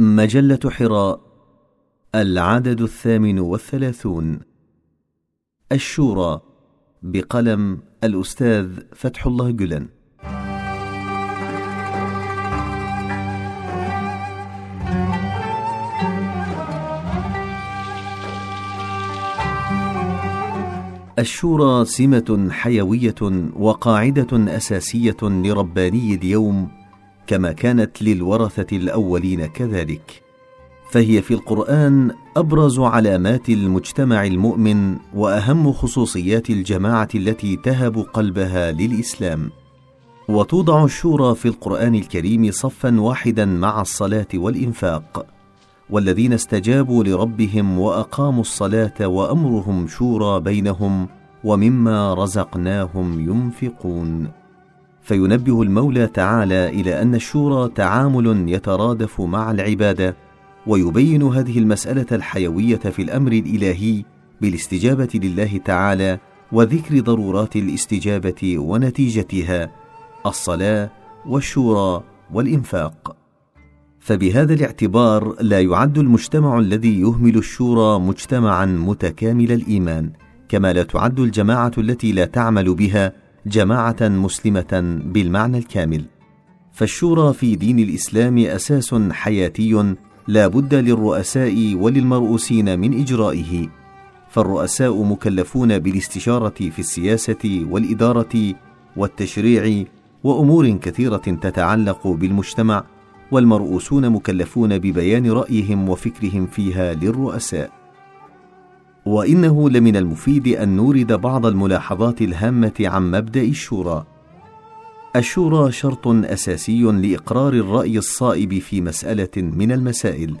مجلة حراء العدد الثامن والثلاثون. الشورى بقلم الأستاذ فتح الله جلن. الشورى سمة حيوية وقاعدة أساسية لرباني اليوم كما كانت للورثة الأولين كذلك. فهي في القرآن أبرز علامات المجتمع المؤمن وأهم خصوصيات الجماعة التي تهب قلبها للإسلام. وتوضع الشورى في القرآن الكريم صفا واحدا مع الصلاة والإنفاق. والذين استجابوا لربهم وأقاموا الصلاة وأمرهم شورى بينهم ومما رزقناهم ينفقون. فينبه المولى تعالى إلى أن الشورى تعامل يترادف مع العبادة ويبين هذه المسألة الحيوية في الأمر الإلهي بالاستجابة لله تعالى وذكر ضرورات الاستجابة ونتيجتها الصلاة والشورى والإنفاق. فبهذا الاعتبار لا يعد المجتمع الذي يهمل الشورى مجتمعا متكامل الإيمان كما لا تعد الجماعة التي لا تعمل بها جماعة مسلمة بالمعنى الكامل. فالشورى في دين الإسلام أساس حياتي لا بد للرؤساء وللمرؤوسين من إجرائه. فالرؤساء مكلفون بالاستشارة في السياسة والإدارة والتشريع وأمور كثيرة تتعلق بالمجتمع والمرؤوسون مكلفون ببيان رأيهم وفكرهم فيها للرؤساء. وإنه لمن المفيد أن نورد بعض الملاحظات الهامة عن مبدأ الشورى. الشورى شرط أساسي لإقرار الرأي الصائب في مسألة من المسائل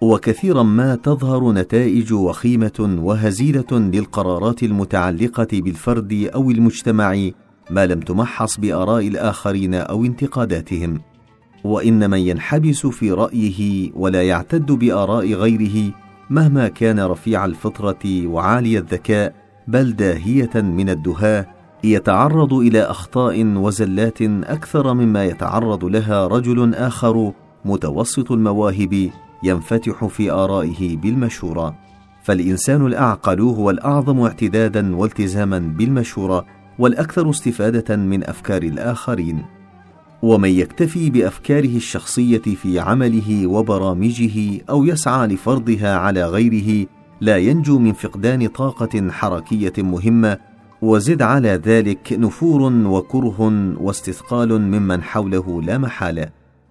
وكثيرا ما تظهر نتائج وخيمة وهزيلة للقرارات المتعلقة بالفرد أو المجتمع ما لم تمحص بآراء الآخرين أو انتقاداتهم. وإن من ينحبس في رأيه ولا يعتد بآراء غيره مهما كان رفيع الفطرة وعالي الذكاء بل داهية من الدهاه يتعرض إلى أخطاء وزلات أكثر مما يتعرض لها رجل آخر متوسط المواهب ينفتح في آرائه بالمشورة. فالإنسان الأعقل هو الأعظم اعتدادا والتزاما بالمشورة والأكثر استفادة من أفكار الآخرين. ومن يكتفي بأفكاره الشخصية في عمله وبرامجه أو يسعى لفرضها على غيره لا ينجو من فقدان طاقة حركية مهمة وزد على ذلك نفور وكره واستثقال ممن حوله لا محالة.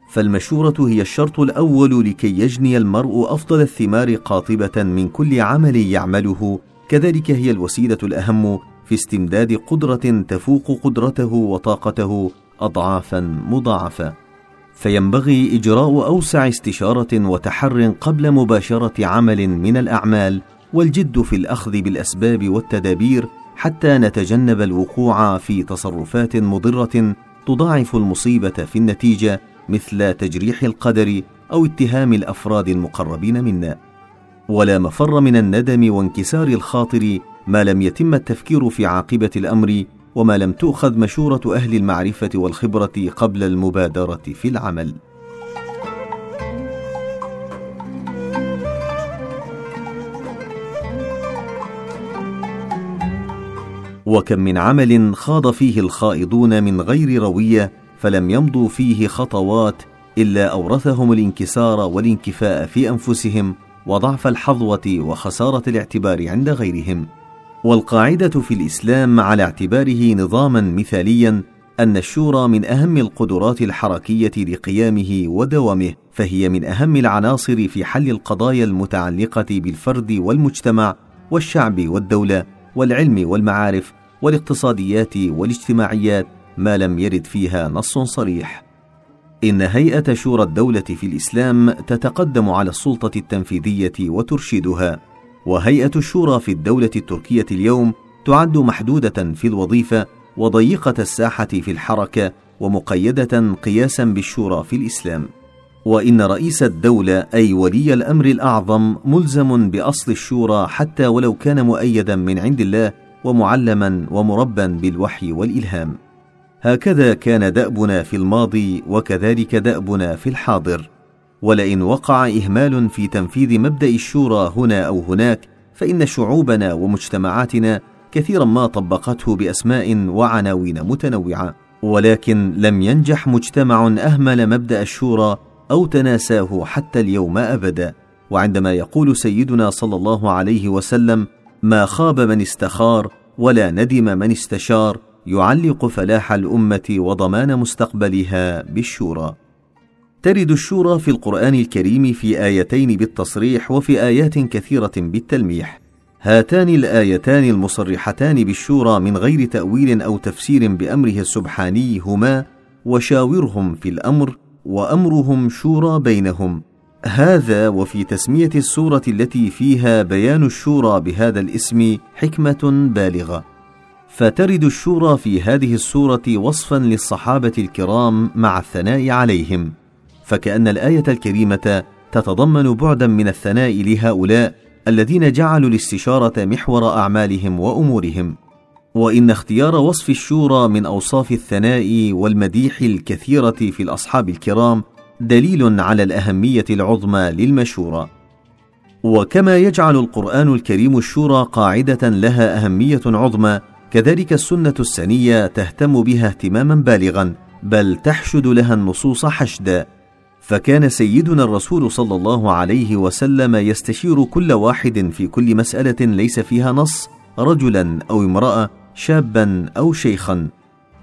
فالمشورة هي الشرط الأول لكي يجني المرء أفضل الثمار قاطبة من كل عمل يعمله. كذلك هي الوسيلة الأهم في استمداد قدرة تفوق قدرته وطاقته اضعافا مضاعفة. فينبغي إجراء أوسع استشارة وتحر قبل مباشرة عمل من الأعمال والجد في الأخذ بالأسباب والتدابير حتى نتجنب الوقوع في تصرفات مضرة تضاعف المصيبة في النتيجة مثل تجريح القدر أو اتهام الأفراد المقربين منا. ولا مفر من الندم وانكسار الخاطر ما لم يتم التفكير في عاقبة الأمر وما لم تؤخذ مشورة أهل المعرفة والخبرة قبل المبادرة في العمل. وكم من عمل خاض فيه الخائضون من غير روية فلم يمضوا فيه خطوات إلا أورثهم الانكسار والانكفاء في أنفسهم وضعف الحظوة وخسارة الاعتبار عند غيرهم. والقاعدة في الإسلام على اعتباره نظاما مثاليا أن الشورى من أهم القدرات الحركية لقيامه ودوامه فهي من أهم العناصر في حل القضايا المتعلقة بالفرد والمجتمع والشعب والدولة والعلم والمعارف والاقتصاديات والاجتماعيات ما لم يرد فيها نص صريح. إن هيئة شورى الدولة في الإسلام تتقدم على السلطة التنفيذية وترشدها. وهيئة الشورى في الدولة التركية اليوم تعد محدودة في الوظيفة وضيقة الساحة في الحركة ومقيدة قياسا بالشورى في الإسلام. وإن رئيس الدولة أي ولي الأمر الأعظم ملزم بأصل الشورى حتى ولو كان مؤيدا من عند الله ومعلما ومربا بالوحي والإلهام. هكذا كان دأبنا في الماضي وكذلك دأبنا في الحاضر. ولئن وقع إهمال في تنفيذ مبدأ الشورى هنا أو هناك فإن شعوبنا ومجتمعاتنا كثيرا ما طبقته بأسماء وعناوين متنوعة. ولكن لم ينجح مجتمع أهمل مبدأ الشورى أو تناساه حتى اليوم ابدا. وعندما يقول سيدنا صلى الله عليه وسلم ما خاب من استخار ولا ندم من استشار يعلق فلاح الأمة وضمان مستقبلها بالشورى. ترد الشورى في القرآن الكريم في آيتين بالتصريح وفي آيات كثيرة بالتلميح. هاتان الآيتان المصرحتان بالشورى من غير تأويل أو تفسير بأمره السبحاني هما وشاورهم في الأمر وأمرهم شورى بينهم هذا وفي تسمية السورة التي فيها بيان الشورى بهذا الاسم حكمة بالغة. فترد الشورى في هذه السورة وصفا للصحابة الكرام مع الثناء عليهم. فكأن الآية الكريمة تتضمن بعدا من الثناء لهؤلاء الذين جعلوا الاستشارة محور أعمالهم وأمورهم. وإن اختيار وصف الشورى من أوصاف الثناء والمديح الكثيرة في الأصحاب الكرام دليل على الأهمية العظمى للمشورة. وكما يجعل القرآن الكريم الشورى قاعدة لها أهمية عظمى كذلك السنة السنية تهتم بها اهتماما بالغا بل تحشد لها النصوص حشدا. فكان سيدنا الرسول صلى الله عليه وسلم يستشير كل واحد في كل مسألة ليس فيها نص رجلا أو امرأة شابا أو شيخا.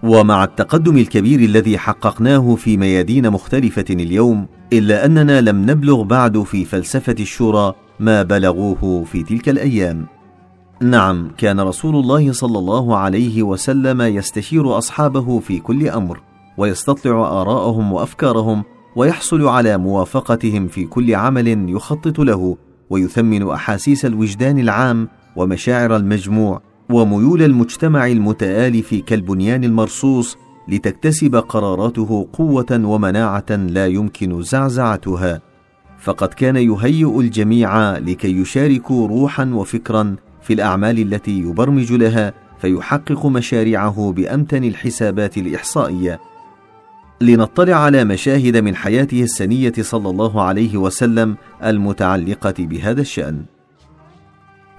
ومع التقدم الكبير الذي حققناه في ميادين مختلفة اليوم إلا أننا لم نبلغ بعد في فلسفة الشورى ما بلغوه في تلك الأيام. نعم كان رسول الله صلى الله عليه وسلم يستشير أصحابه في كل أمر ويستطلع آراءهم وأفكارهم ويحصل على موافقتهم في كل عمل يخطط له ويثمن أحاسيس الوجدان العام ومشاعر المجموع وميول المجتمع المتآلف كالبنيان المرصوص لتكتسب قراراته قوة ومناعة لا يمكن زعزعتها. فقد كان يهيئ الجميع لكي يشاركوا روحا وفكرا في الأعمال التي يبرمج لها فيحقق مشاريعه بأمتن الحسابات الإحصائية. لنطلع على مشاهد من حياته السنية صلى الله عليه وسلم المتعلقة بهذا الشأن.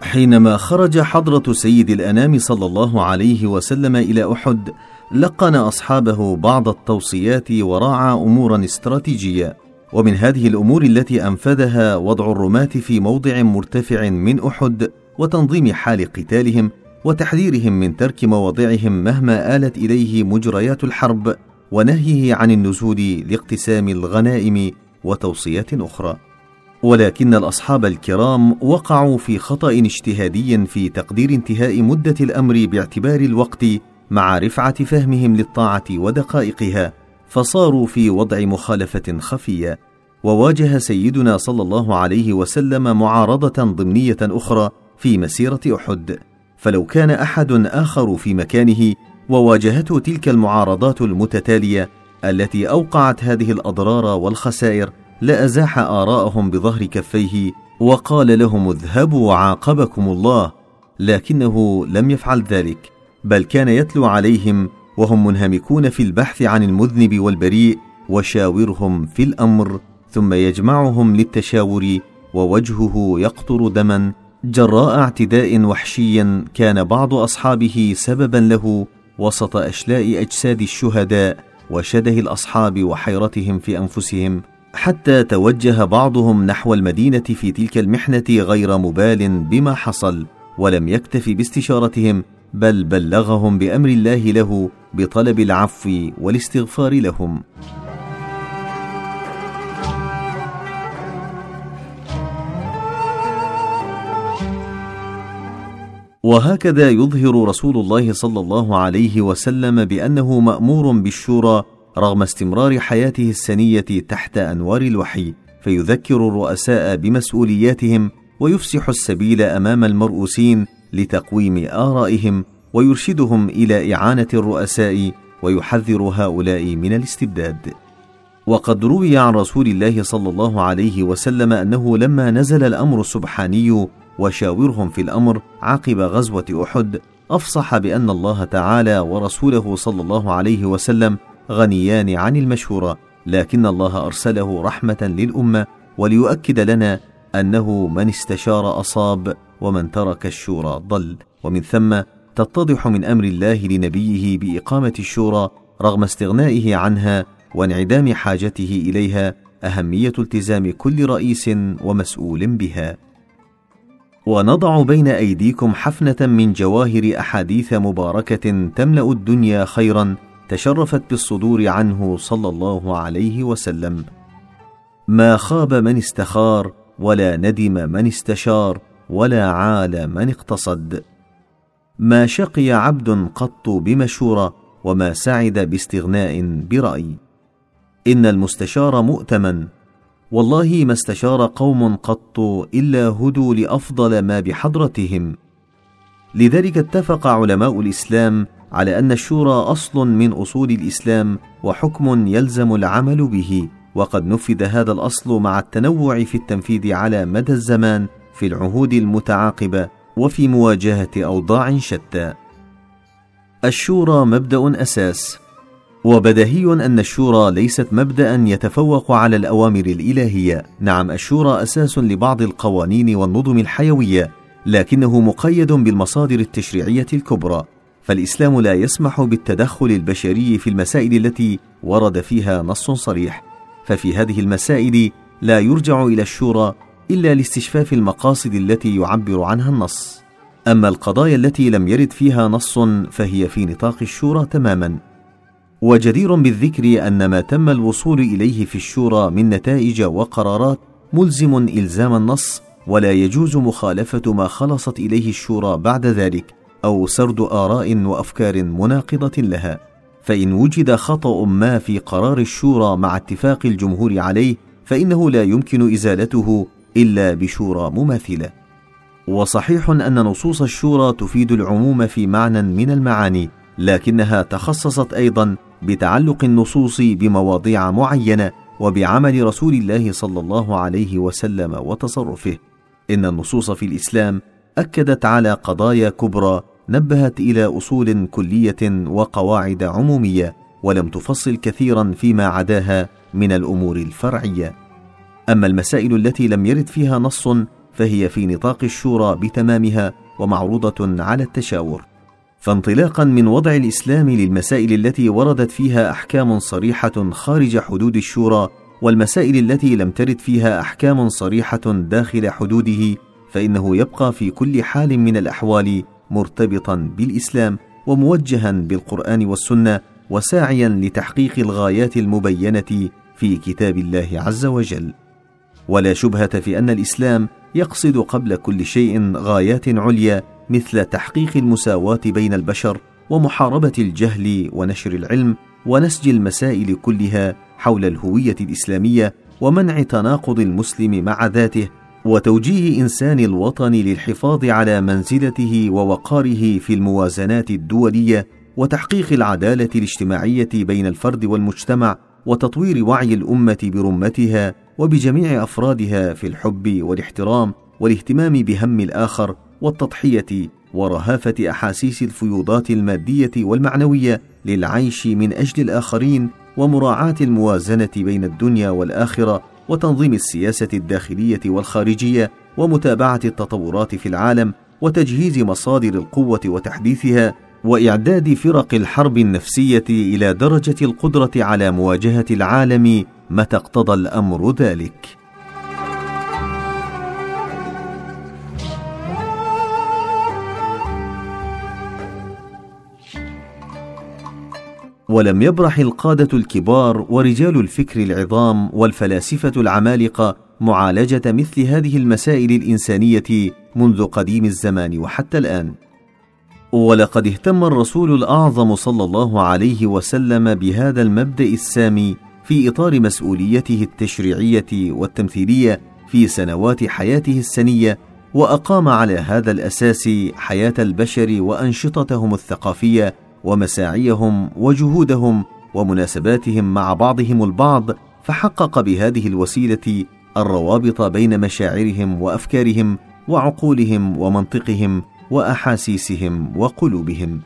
حينما خرج حضرة سيد الأنام صلى الله عليه وسلم إلى أحد لقن أصحابه بعض التوصيات وراعى أمورا استراتيجية ومن هذه الأمور التي أنفذها وضع الرماة في موضع مرتفع من أحد وتنظيم حال قتالهم وتحذيرهم من ترك مواضعهم مهما آلت إليه مجريات الحرب. ونهيه عن النزول لاقتسام الغنائم وتوصيات أخرى. ولكن الأصحاب الكرام وقعوا في خطأ اجتهادي في تقدير انتهاء مدة الأمر باعتبار الوقت مع رفعة فهمهم للطاعة ودقائقها فصاروا في وضع مخالفة خفية. وواجه سيدنا صلى الله عليه وسلم معارضة ضمنية أخرى في مسيرة أحد. فلو كان أحد آخر في مكانه وواجهته تلك المعارضات المتتالية التي أوقعت هذه الأضرار والخسائر لأزاح آراءهم بظهر كفيه وقال لهم اذهبوا عاقبكم الله لكنه لم يفعل ذلك بل كان يتلو عليهم وهم منهمكون في البحث عن المذنب والبريء وشاورهم في الأمر ثم يجمعهم للتشاور ووجهه يقطر دما جراء اعتداء وحشي كان بعض أصحابه سببا له وسط أشلاء أجساد الشهداء وشده الأصحاب وحيرتهم في أنفسهم حتى توجه بعضهم نحو المدينة في تلك المحنة غير مبال بما حصل ولم يكتف باستشارتهم بل بلغهم بأمر الله له بطلب العفو والاستغفار لهم. وهكذا يظهر رسول الله صلى الله عليه وسلم بأنه مأمور بالشورى رغم استمرار حياته السنية تحت أنوار الوحي فيذكر الرؤساء بمسؤولياتهم ويفسح السبيل أمام المرؤوسين لتقويم آرائهم ويرشدهم إلى إعانة الرؤساء ويحذر هؤلاء من الاستبداد. وقد روي عن رسول الله صلى الله عليه وسلم أنه لما نزل الأمر السبحاني وشاورهم في الأمر عقب غزوة أحد أفصح بأن الله تعالى ورسوله صلى الله عليه وسلم غنيان عن المشهوره لكن الله أرسله رحمة للأمة وليؤكد لنا أنه من استشار أصاب ومن ترك الشورى ضل. ومن ثم تتضح من أمر الله لنبيه بإقامة الشورى رغم استغنائه عنها وانعدام حاجته إليها أهمية التزام كل رئيس ومسؤول بها. ونضع بين أيديكم حفنة من جواهر أحاديث مباركة تملأ الدنيا خيرا تشرفت بالصدور عنه صلى الله عليه وسلم. ما خاب من استخار ولا ندم من استشار ولا عال من اقتصد. ما شقي عبد قط بمشورة وما سعد باستغناء برأي. إن المستشار مؤتمن والله ما استشار قوم قط إلا هدوا لأفضل ما بحضرتهم. لذلك اتفق علماء الإسلام على أن الشورى أصل من أصول الإسلام وحكم يلزم العمل به وقد نفذ هذا الأصل مع التنوع في التنفيذ على مدى الزمان في العهود المتعاقبة وفي مواجهة أوضاع شتى. الشورى مبدأ أساس. وبديهي أن الشورى ليست مبدا يتفوق على الأوامر الإلهية. نعم الشورى أساس لبعض القوانين والنظم الحيوية لكنه مقيد بالمصادر التشريعية الكبرى. فالإسلام لا يسمح بالتدخل البشري في المسائل التي ورد فيها نص صريح. ففي هذه المسائل لا يرجع إلى الشورى إلا لاستشفاف المقاصد التي يعبر عنها النص. أما القضايا التي لم يرد فيها نص فهي في نطاق الشورى تماما. وجدير بالذكر أن ما تم الوصول إليه في الشورى من نتائج وقرارات ملزم إلزام النص ولا يجوز مخالفة ما خلصت إليه الشورى بعد ذلك أو سرد آراء وأفكار مناقضة لها. فإن وجد خطأ ما في قرار الشورى مع اتفاق الجمهور عليه فإنه لا يمكن إزالته إلا بشورى مماثلة. وصحيح أن نصوص الشورى تفيد العموم في معنى من المعاني لكنها تخصصت أيضا بتعلق النصوص بمواضيع معينة وبعمل رسول الله صلى الله عليه وسلم وتصرفه. إن النصوص في الإسلام أكدت على قضايا كبرى نبهت إلى أصول كلية وقواعد عمومية ولم تفصل كثيرا فيما عداها من الأمور الفرعية. أما المسائل التي لم يرد فيها نص فهي في نطاق الشورى بتمامها ومعروضة على التشاور. فانطلاقا من وضع الإسلام للمسائل التي وردت فيها أحكام صريحة خارج حدود الشورى والمسائل التي لم ترد فيها أحكام صريحة داخل حدوده فإنه يبقى في كل حال من الأحوال مرتبطا بالإسلام وموجها بالقرآن والسنة وساعيا لتحقيق الغايات المبينة في كتاب الله عز وجل. ولا شبهة في أن الإسلام يقصد قبل كل شيء غايات عليا مثل تحقيق المساواة بين البشر ومحاربة الجهل ونشر العلم ونسج المسائل كلها حول الهوية الإسلامية ومنع تناقض المسلم مع ذاته وتوجيه إنسان الوطن للحفاظ على منزلته ووقاره في الموازنات الدولية وتحقيق العدالة الاجتماعية بين الفرد والمجتمع وتطوير وعي الأمة برمتها وبجميع أفرادها في الحب والاحترام والاهتمام بهم الآخر والتضحية ورهافة أحاسيس الفيوضات المادية والمعنوية للعيش من أجل الآخرين ومراعاة الموازنة بين الدنيا والآخرة وتنظيم السياسة الداخلية والخارجية ومتابعة التطورات في العالم وتجهيز مصادر القوة وتحديثها وإعداد فرق الحرب النفسية إلى درجة القدرة على مواجهة العالم متى اقتضى الأمر ذلك. ولم يبرح القادة الكبار ورجال الفكر العظام والفلاسفة العمالقة معالجة مثل هذه المسائل الإنسانية منذ قديم الزمان وحتى الآن. ولقد اهتم الرسول الأعظم صلى الله عليه وسلم بهذا المبدأ السامي في إطار مسؤوليته التشريعية والتمثيلية في سنوات حياته السنية وأقام على هذا الأساس حياة البشر وأنشطتهم الثقافية ومساعيهم وجهودهم ومناسباتهم مع بعضهم البعض فحقق بهذه الوسيلة الروابط بين مشاعرهم وأفكارهم وعقولهم ومنطقهم وأحاسيسهم وقلوبهم.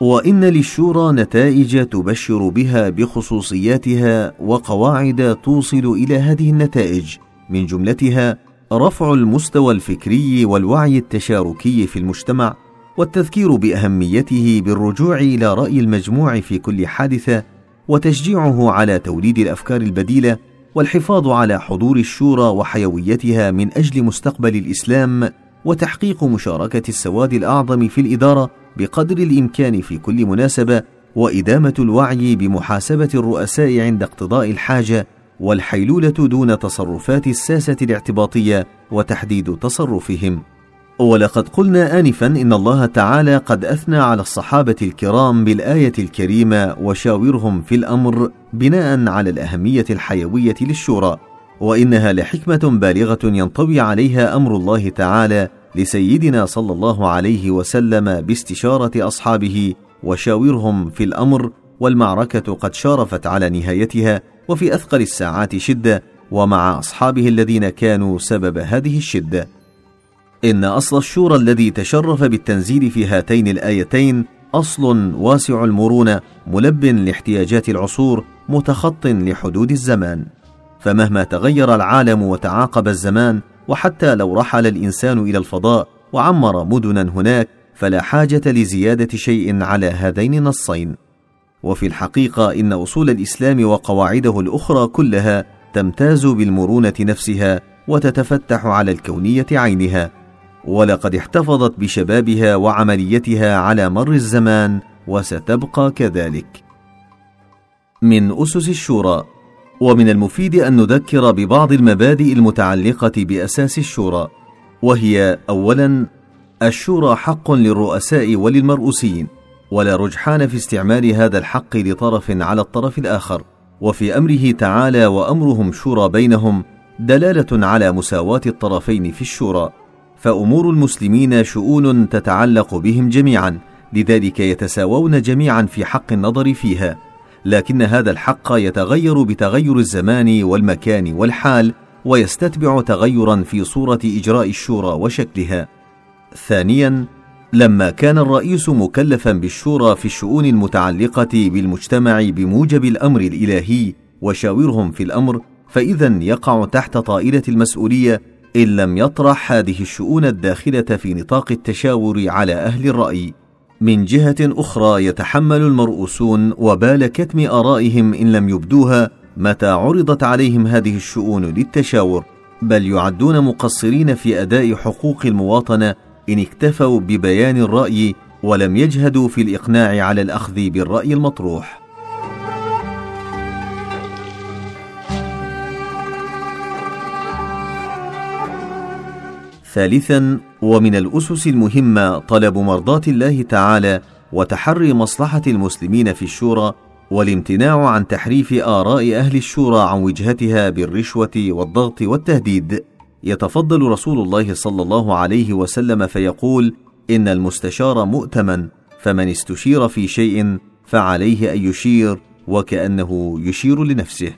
وإن للشورى نتائج تبشر بها بخصوصياتها وقواعد توصل إلى هذه النتائج. من جملتها رفع المستوى الفكري والوعي التشاركي في المجتمع والتذكير بأهميته بالرجوع إلى رأي المجموع في كل حادثة وتشجيعه على توليد الأفكار البديلة والحفاظ على حضور الشورى وحيويتها من أجل مستقبل الإسلام وتحقيق مشاركة السواد الأعظم في الإدارة بقدر الإمكان في كل مناسبة وإدامة الوعي بمحاسبة الرؤساء عند اقتضاء الحاجة والحيلولة دون تصرفات الساسة الاعتباطية وتحديد تصرفهم. ولقد قلنا انفا إن الله تعالى قد أثنى على الصحابة الكرام بالآية الكريمة وشاورهم في الأمر بناء على الأهمية الحيوية للشورى وإنها لحكمة بالغة ينطوي عليها أمر الله تعالى لسيدنا صلى الله عليه وسلم باستشارة أصحابه وشاورهم في الأمر والمعركة قد شارفت على نهايتها وفي أثقل الساعات شدة ومع أصحابه الذين كانوا سبب هذه الشدة. إن أصل الشورى الذي تشرف بالتنزيل في هاتين الآيتين أصل واسع المرونة ملب لاحتياجات العصور متخط لحدود الزمان. فمهما تغير العالم وتعاقب الزمان وحتى لو رحل الإنسان إلى الفضاء وعمر مدنا هناك فلا حاجة لزيادة شيء على هذين النصين. وفي الحقيقة إن أصول الإسلام وقواعده الأخرى كلها تمتاز بالمرونة نفسها وتتفتح على الكونية عينها. ولقد احتفظت بشبابها وعمليتها على مر الزمان وستبقى كذلك. من أسس الشورى ومن المفيد أن نذكر ببعض المبادئ المتعلقة بأساس الشورى وهي اولا الشورى حق للرؤساء وللمرؤوسين ولا رجحان في استعمال هذا الحق لطرف على الطرف الآخر وفي أمره تعالى وأمرهم شورى بينهم دلالة على مساواة الطرفين في الشورى. فأمور المسلمين شؤون تتعلق بهم جميعا لذلك يتساوون جميعا في حق النظر فيها. لكن هذا الحق يتغير بتغير الزمان والمكان والحال ويستتبع تغيرا في صورة إجراء الشورى وشكلها. ثانيا لما كان الرئيس مكلفا بالشورى في الشؤون المتعلقة بالمجتمع بموجب الأمر الإلهي وشاورهم في الأمر فاذا يقع تحت طائلة المسؤولية إن لم يطرح هذه الشؤون الداخلة في نطاق التشاور على أهل الرأي. من جهة أخرى يتحمل المرؤوسون وبال كتم آرائهم إن لم يبدوها متى عرضت عليهم هذه الشؤون للتشاور. بل يعدون مقصرين في أداء حقوق المواطنة إن اكتفوا ببيان الرأي ولم يجهدوا في الإقناع على الأخذ بالرأي المطروح. ثالثا ومن الأسس المهمة طلب مرضاة الله تعالى وتحري مصلحة المسلمين في الشورى والامتناع عن تحريف آراء أهل الشورى عن وجهتها بالرشوة والضغط والتهديد. يتفضل رسول الله صلى الله عليه وسلم فيقول إن المستشار مؤتمن فمن استشير في شيء فعليه أن يشير وكأنه يشير لنفسه.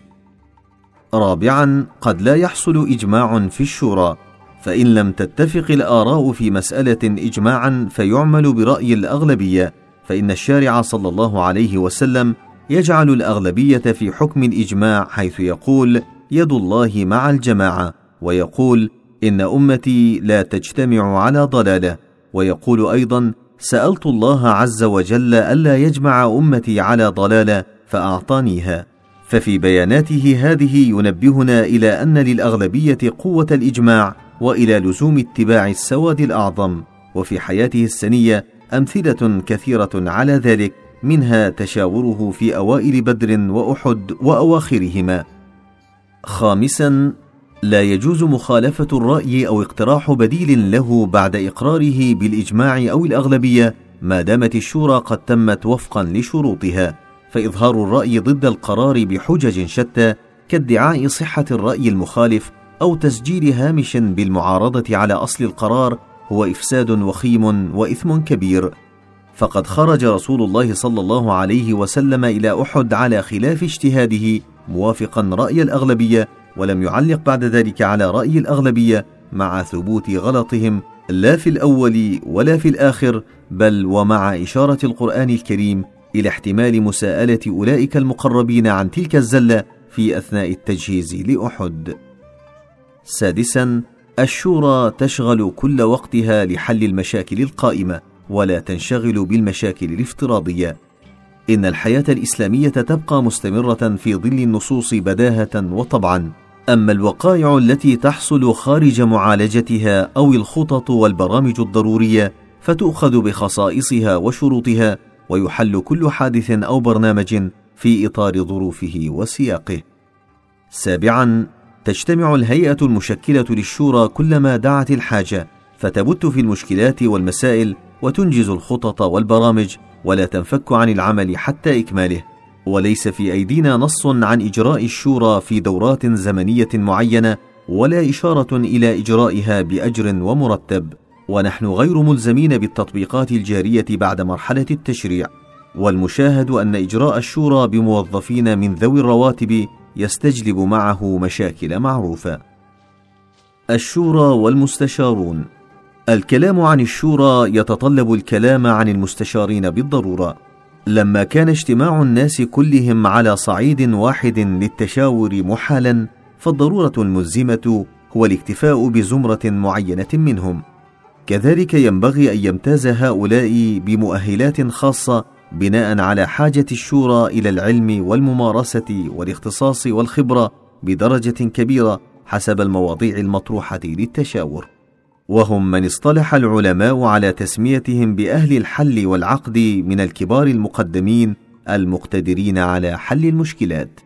رابعا قد لا يحصل إجماع في الشورى. فإن لم تتفق الآراء في مسألة اجماعا فيعمل برأي الأغلبية فإن الشارع صلى الله عليه وسلم يجعل الأغلبية في حكم الإجماع حيث يقول يد الله مع الجماعة ويقول إن أمتي لا تجتمع على ضلالة ويقول أيضا سألت الله عز وجل ألا يجمع أمتي على ضلالة فأعطانيها ففي بياناته هذه ينبهنا إلى أن للأغلبية قوة الإجماع وإلى لزوم اتباع السواد الأعظم وفي حياته السنية أمثلة كثيرة على ذلك منها تشاوره في أوائل بدر وأحد وأواخرهما. خامسا لا يجوز مخالفة الرأي أو اقتراح بديل له بعد إقراره بالإجماع أو الأغلبية ما دامت الشورى قد تمت وفقا لشروطها. فإظهار الرأي ضد القرار بحجج شتى كادعاء صحة الرأي المخالف أو تسجيل هامش بالمعارضة على أصل القرار هو إفساد وخيم وإثم كبير. فقد خرج رسول الله صلى الله عليه وسلم إلى أحد على خلاف اجتهاده موافقا رأي الأغلبية ولم يعلق بعد ذلك على رأي الأغلبية مع ثبوت غلطهم لا في الأول ولا في الآخر بل ومع إشارة القرآن الكريم إلى احتمال مساءلة أولئك المقربين عن تلك الزلة في أثناء التجهيز لأحد. سادسا الشورى تشغل كل وقتها لحل المشاكل القائمة ولا تنشغل بالمشاكل الافتراضية. إن الحياة الإسلامية تبقى مستمرة في ظل النصوص بداهة وطبعا. أما الوقائع التي تحصل خارج معالجتها أو الخطط والبرامج الضرورية فتؤخذ بخصائصها وشروطها ويحل كل حادث أو برنامج في إطار ظروفه وسياقه. سابعا تجتمع الهيئة المشكلة للشورى كلما دعت الحاجة فتبت في المشكلات والمسائل وتنجز الخطط والبرامج ولا تنفك عن العمل حتى إكماله. وليس في أيدينا نص عن إجراء الشورى في دورات زمنية معينة ولا إشارة إلى إجرائها بأجر ومرتب. ونحن غير ملزمين بالتطبيقات الجارية بعد مرحلة التشريع. والمشاهد أن إجراء الشورى بموظفين من ذوي الرواتب يستجلب معه مشاكل معروفة. الشورى والمستشارون. الكلام عن الشورى يتطلب الكلام عن المستشارين بالضرورة. لما كان اجتماع الناس كلهم على صعيد واحد للتشاور محالا فالضرورة الملزمة هو الاكتفاء بزمرة معينة منهم. كذلك ينبغي أن يمتاز هؤلاء بمؤهلات خاصة بناء على حاجة الشورى إلى العلم والممارسة والاختصاص والخبرة بدرجة كبيرة حسب المواضيع المطروحة للتشاور. وهم من اصطلح العلماء على تسميتهم بأهل الحل والعقد من الكبار المقدمين المقتدرين على حل المشكلات.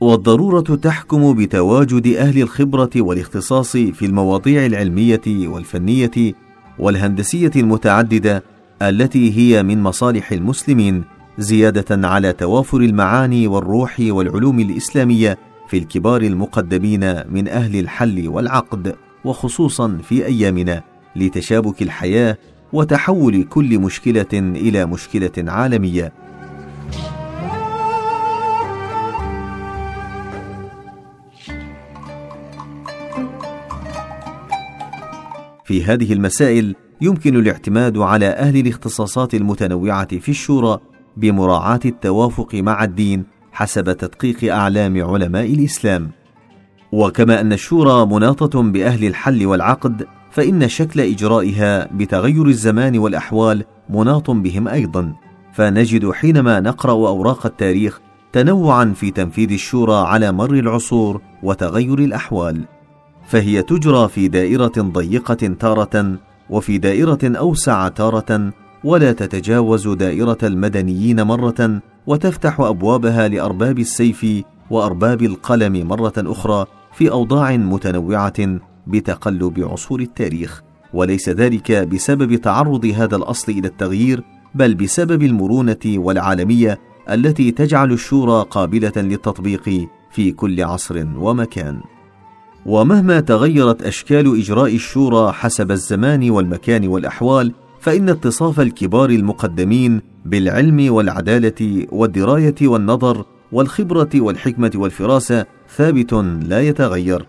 والضرورة تحكم بتواجد أهل الخبرة والاختصاص في المواضيع العلمية والفنية والهندسية المتعددة التي هي من مصالح المسلمين زيادة على توافر المعاني والروح والعلوم الإسلامية في الكبار المقدمين من أهل الحل والعقد وخصوصا في أيامنا لتشابك الحياة وتحول كل مشكلة إلى مشكلة عالمية. في هذه المسائل يمكن الاعتماد على أهل الاختصاصات المتنوعة في الشورى بمراعاة التوافق مع الدين حسب تدقيق أعلام علماء الإسلام. وكما أن الشورى مناطة بأهل الحل والعقد فإن شكل إجرائها بتغير الزمان والأحوال مناط بهم أيضا. فنجد حينما نقرأ أوراق التاريخ تنوعا في تنفيذ الشورى على مر العصور وتغير الأحوال. فهي تجرى في دائرة ضيقة تارة وفي دائرة أوسع تارة ولا تتجاوز دائرة المدنيين مرة وتفتح أبوابها لأرباب السيف وأرباب القلم مرة أخرى في أوضاع متنوعة بتقلب عصور التاريخ. وليس ذلك بسبب تعرض هذا الأصل إلى التغيير بل بسبب المرونة والعالمية التي تجعل الشورى قابلة للتطبيق في كل عصر ومكان. ومهما تغيرت أشكال إجراء الشورى حسب الزمان والمكان والأحوال فإن اتصاف الكبار المقدمين بالعلم والعدالة والدراية والنظر والخبرة والحكمة والفراسة ثابت لا يتغير.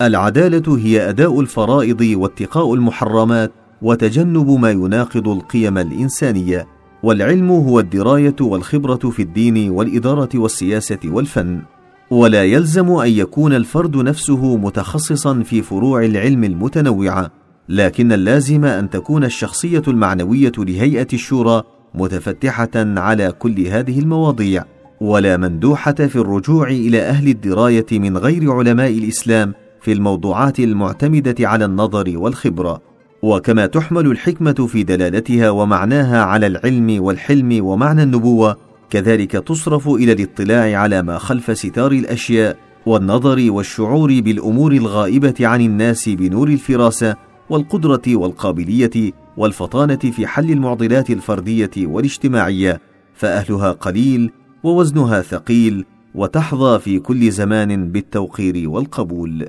العدالة هي أداء الفرائض واتقاء المحرمات وتجنب ما يناقض القيم الإنسانية والعلم هو الدراية والخبرة في الدين والإدارة والسياسة والفن. ولا يلزم أن يكون الفرد نفسه متخصصا في فروع العلم المتنوعه لكن اللازم أن تكون الشخصية المعنوية لهيئة الشورى متفتحة على كل هذه المواضيع ولا مندوحة في الرجوع إلى أهل الدراية من غير علماء الإسلام في الموضوعات المعتمدة على النظر والخبرة. وكما تحمل الحكمة في دلالتها ومعناها على العلم والحلم ومعنى النبوة كذلك تصرف إلى الاطلاع على ما خلف ستار الأشياء والنظر والشعور بالأمور الغائبة عن الناس بنور الفراسة والقدرة والقابلية والفطانة في حل المعضلات الفردية والاجتماعية فأهلها قليل ووزنها ثقيل وتحظى في كل زمان بالتوقير والقبول.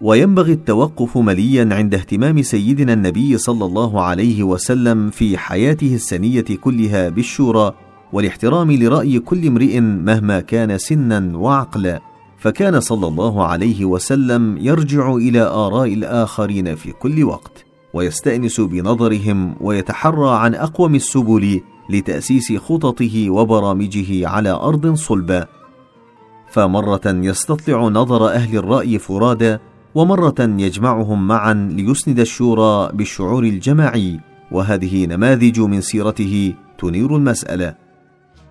وينبغي التوقف مليا عند اهتمام سيدنا النبي صلى الله عليه وسلم في حياته السنية كلها بالشورى والاحترام لرأي كل امرئ مهما كان سنا وعقلا. فكان صلى الله عليه وسلم يرجع إلى آراء الآخرين في كل وقت ويستأنس بنظرهم ويتحرى عن أقوم السبل لتأسيس خططه وبرامجه على أرض صلبة. فمرة يستطلع نظر أهل الرأي فرادى ومرة يجمعهم معا ليسند الشورى بالشعور الجماعي. وهذه نماذج من سيرته تنير المسألة.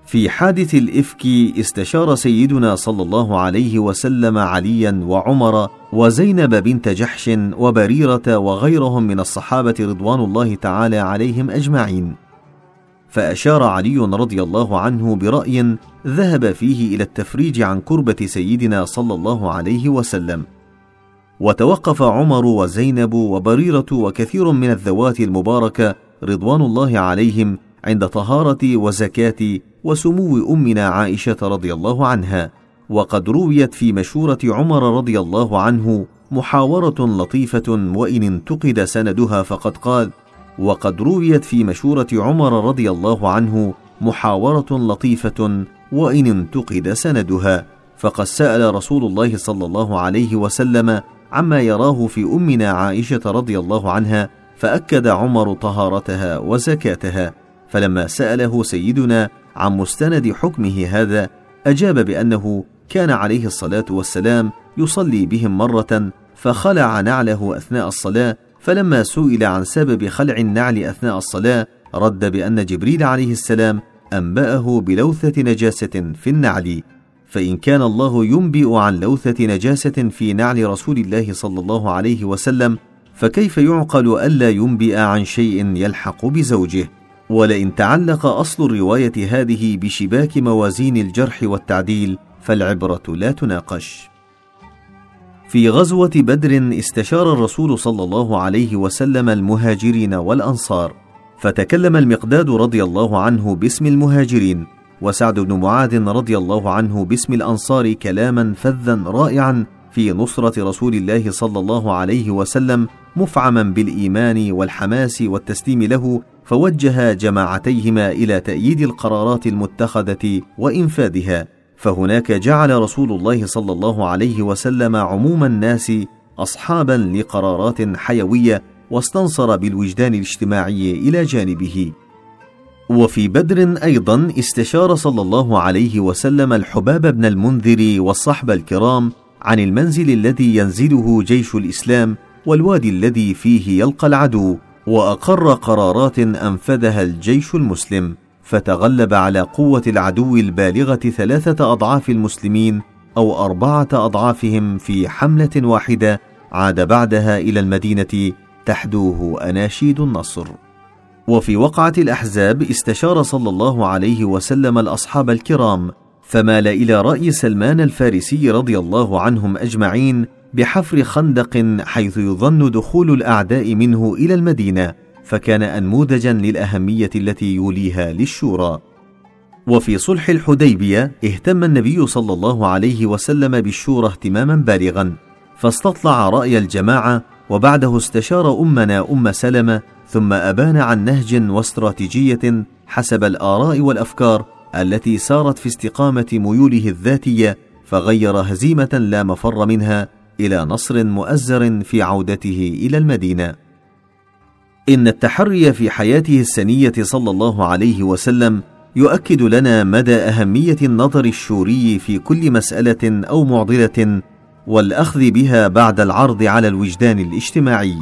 في حادث الإفك استشار سيدنا صلى الله عليه وسلم عليا وعمر وزينب بنت جحش وبريرة وغيرهم من الصحابة رضوان الله تعالى عليهم أجمعين. فأشار علي رضي الله عنه برأي ذهب فيه إلى التفريج عن كربة سيدنا صلى الله عليه وسلم. وتوقف عمر وزينب وبريرة وكثير من الذوات المباركة رضوان الله عليهم عند طهارة وزكاة وسمو أمنا عائشة رضي الله عنها وقد رويت في مشورة عمر رضي الله عنه محاورة لطيفة وإن انتقد سندها فقد قال وقد رويت في مشورة عمر رضي الله عنه محاورة لطيفة وإن انتقد سندها فقد سأل رسول الله صلى الله عليه وسلم عما يراه في أمنا عائشة رضي الله عنها فأكد عمر طهارتها وزكاتها فلما سأله سيدنا عن مستند حكمه هذا أجاب بأنه كان عليه الصلاة والسلام يصلي بهم مرة فخلع نعله أثناء الصلاة فلما سئل عن سبب خلع النعل أثناء الصلاة رد بأن جبريل عليه السلام أنبأه بلوثة نجاسة في النعل. فإن كان الله ينبئ عن لوثة نجاسة في نعل رسول الله صلى الله عليه وسلم فكيف يعقل ألا ينبئ عن شيء يلحق بزوجه؟ ولئن تعلق أصل الرواية هذه بشباك موازين الجرح والتعديل فالعبرة لا تناقش. في غزوة بدر استشار الرسول صلى الله عليه وسلم المهاجرين والأنصار فتكلم المقداد رضي الله عنه باسم المهاجرين وسعد بن معاذ رضي الله عنه باسم الأنصار كلاما فذا رائعا في نصرة رسول الله صلى الله عليه وسلم مفعما بالإيمان والحماس والتسليم له فوجه جماعتيهما إلى تأييد القرارات المتخذة وإنفاذها فهناك جعل رسول الله صلى الله عليه وسلم عموم الناس اصحابا لقرارات حيوية واستنصر بالوجدان الاجتماعي إلى جانبه. وفي بدر أيضا استشار صلى الله عليه وسلم الحباب بن المنذر والصحب الكرام عن المنزل الذي ينزله جيش الإسلام والوادي الذي فيه يلقى العدو. وأقر قرارات أنفذها الجيش المسلم فتغلب على قوة العدو البالغة ثلاثة أضعاف المسلمين أو أربعة أضعافهم في حملة واحدة عاد بعدها إلى المدينة تحدوه أناشيد النصر. وفي وقعة الأحزاب استشار صلى الله عليه وسلم الأصحاب الكرام فمال إلى رأي سلمان الفارسي رضي الله عنهم أجمعين بحفر خندق حيث يظن دخول الأعداء منه إلى المدينة فكان انموذجا للأهمية التي يوليها للشورى. وفي صلح الحديبية اهتم النبي صلى الله عليه وسلم بالشورى اهتماما بالغا فاستطلع رأي الجماعة وبعده استشار أمنا أم سلمة ثم أبان عن نهج واستراتيجية حسب الآراء والأفكار التي سارت في استقامة ميوله الذاتية فغير هزيمة لا مفر منها إلى نصر مؤزر في عودته إلى المدينة. إن التحري في حياته السنية صلى الله عليه وسلم يؤكد لنا مدى أهمية النظر الشوري في كل مسألة أو معضلة والأخذ بها بعد العرض على الوجدان الاجتماعي.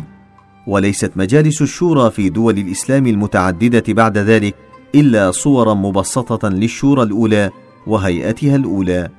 وليست مجالس الشورى في دول الإسلام المتعددة بعد ذلك إلا صورا مبسطة للشورى الأولى وهيئتها الأولى.